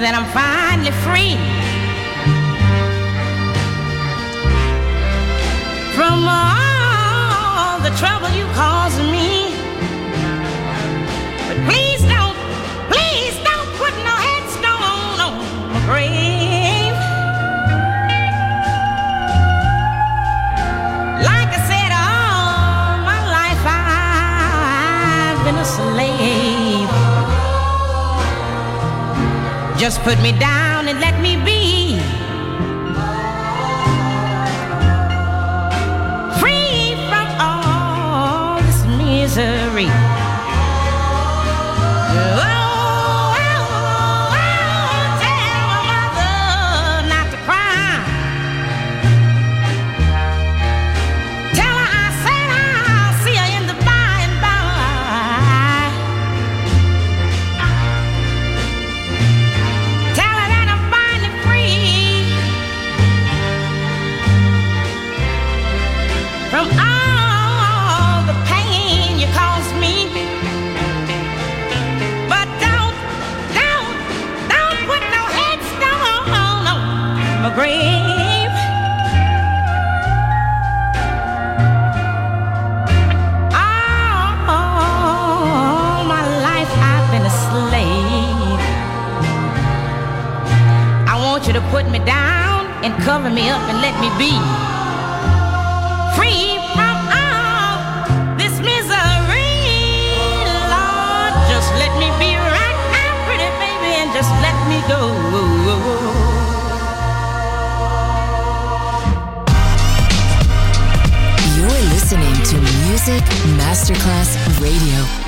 that I'm finally free from all the trouble you caused me. Just put me down and let me be. and cover me up and let me be free from all this misery, Lord. Just let me be right. Pretty, baby, and just let me go. listening to Music Masterclass Radio.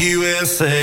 USA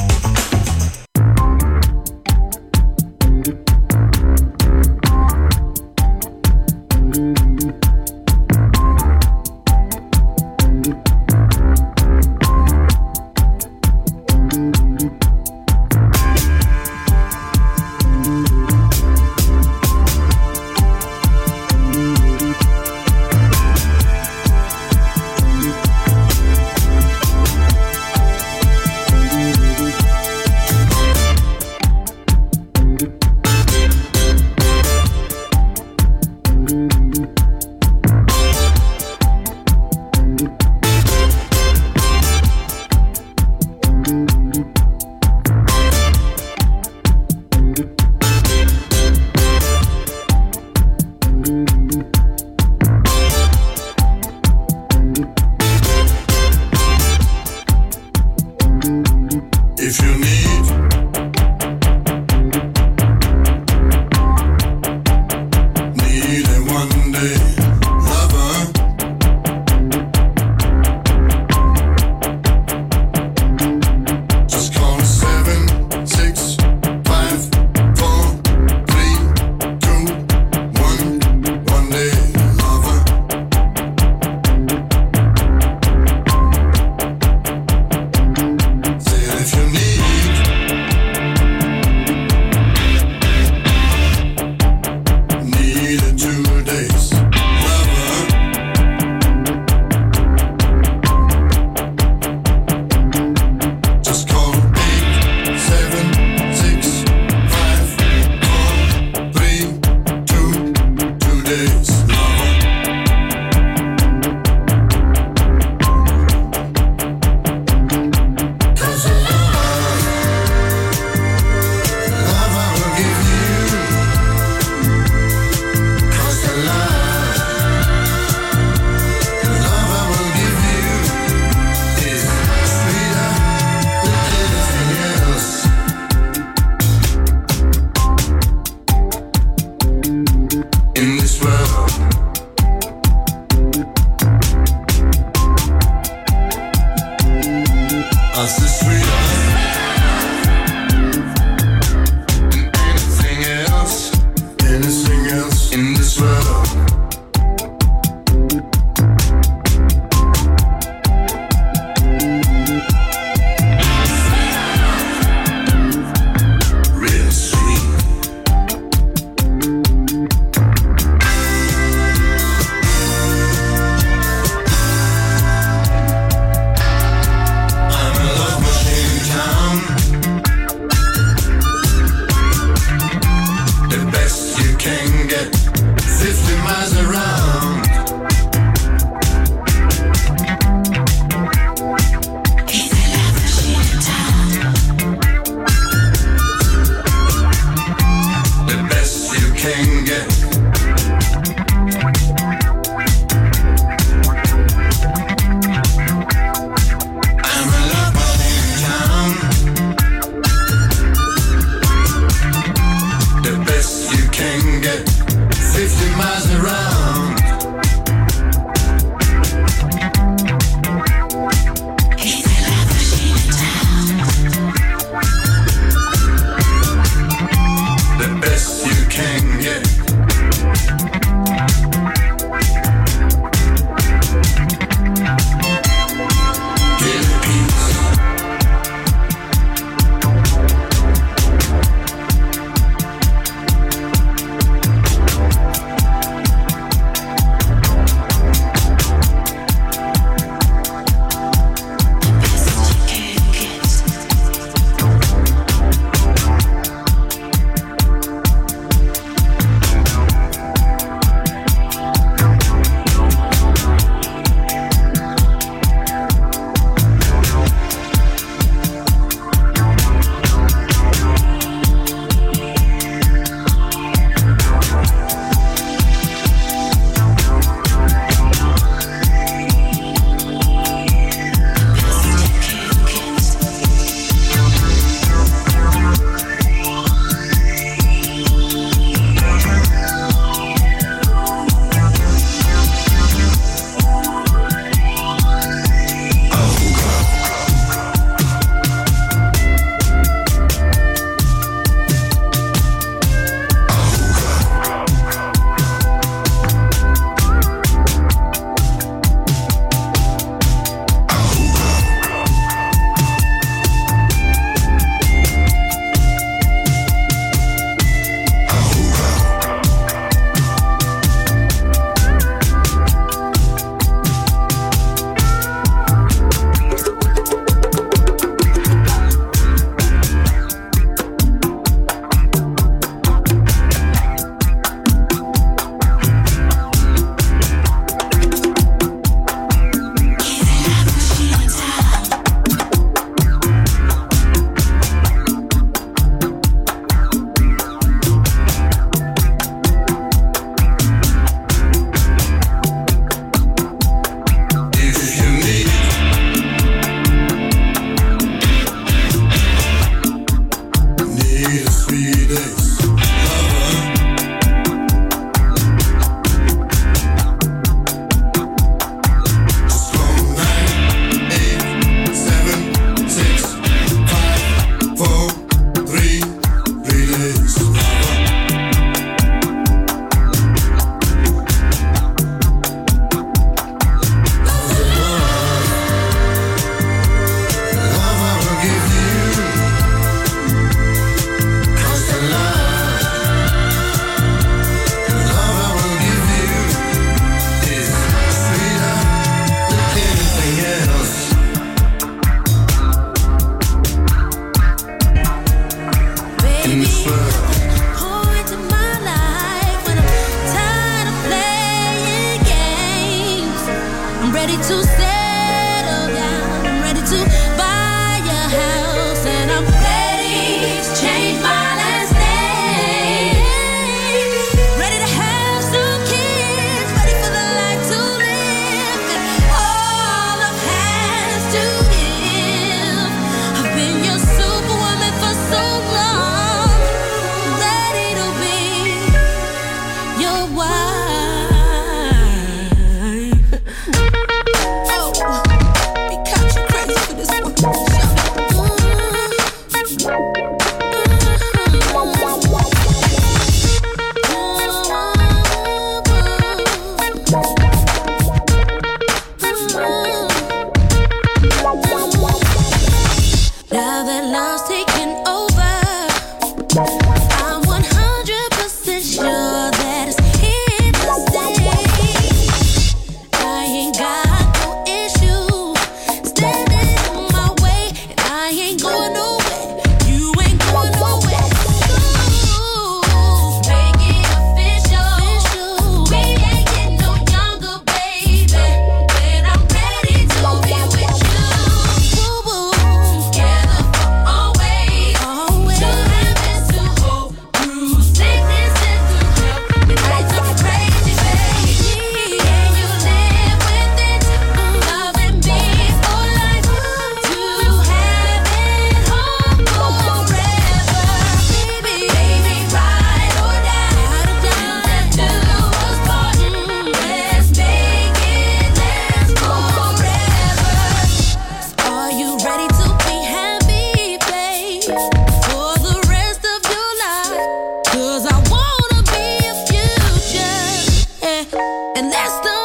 and that's the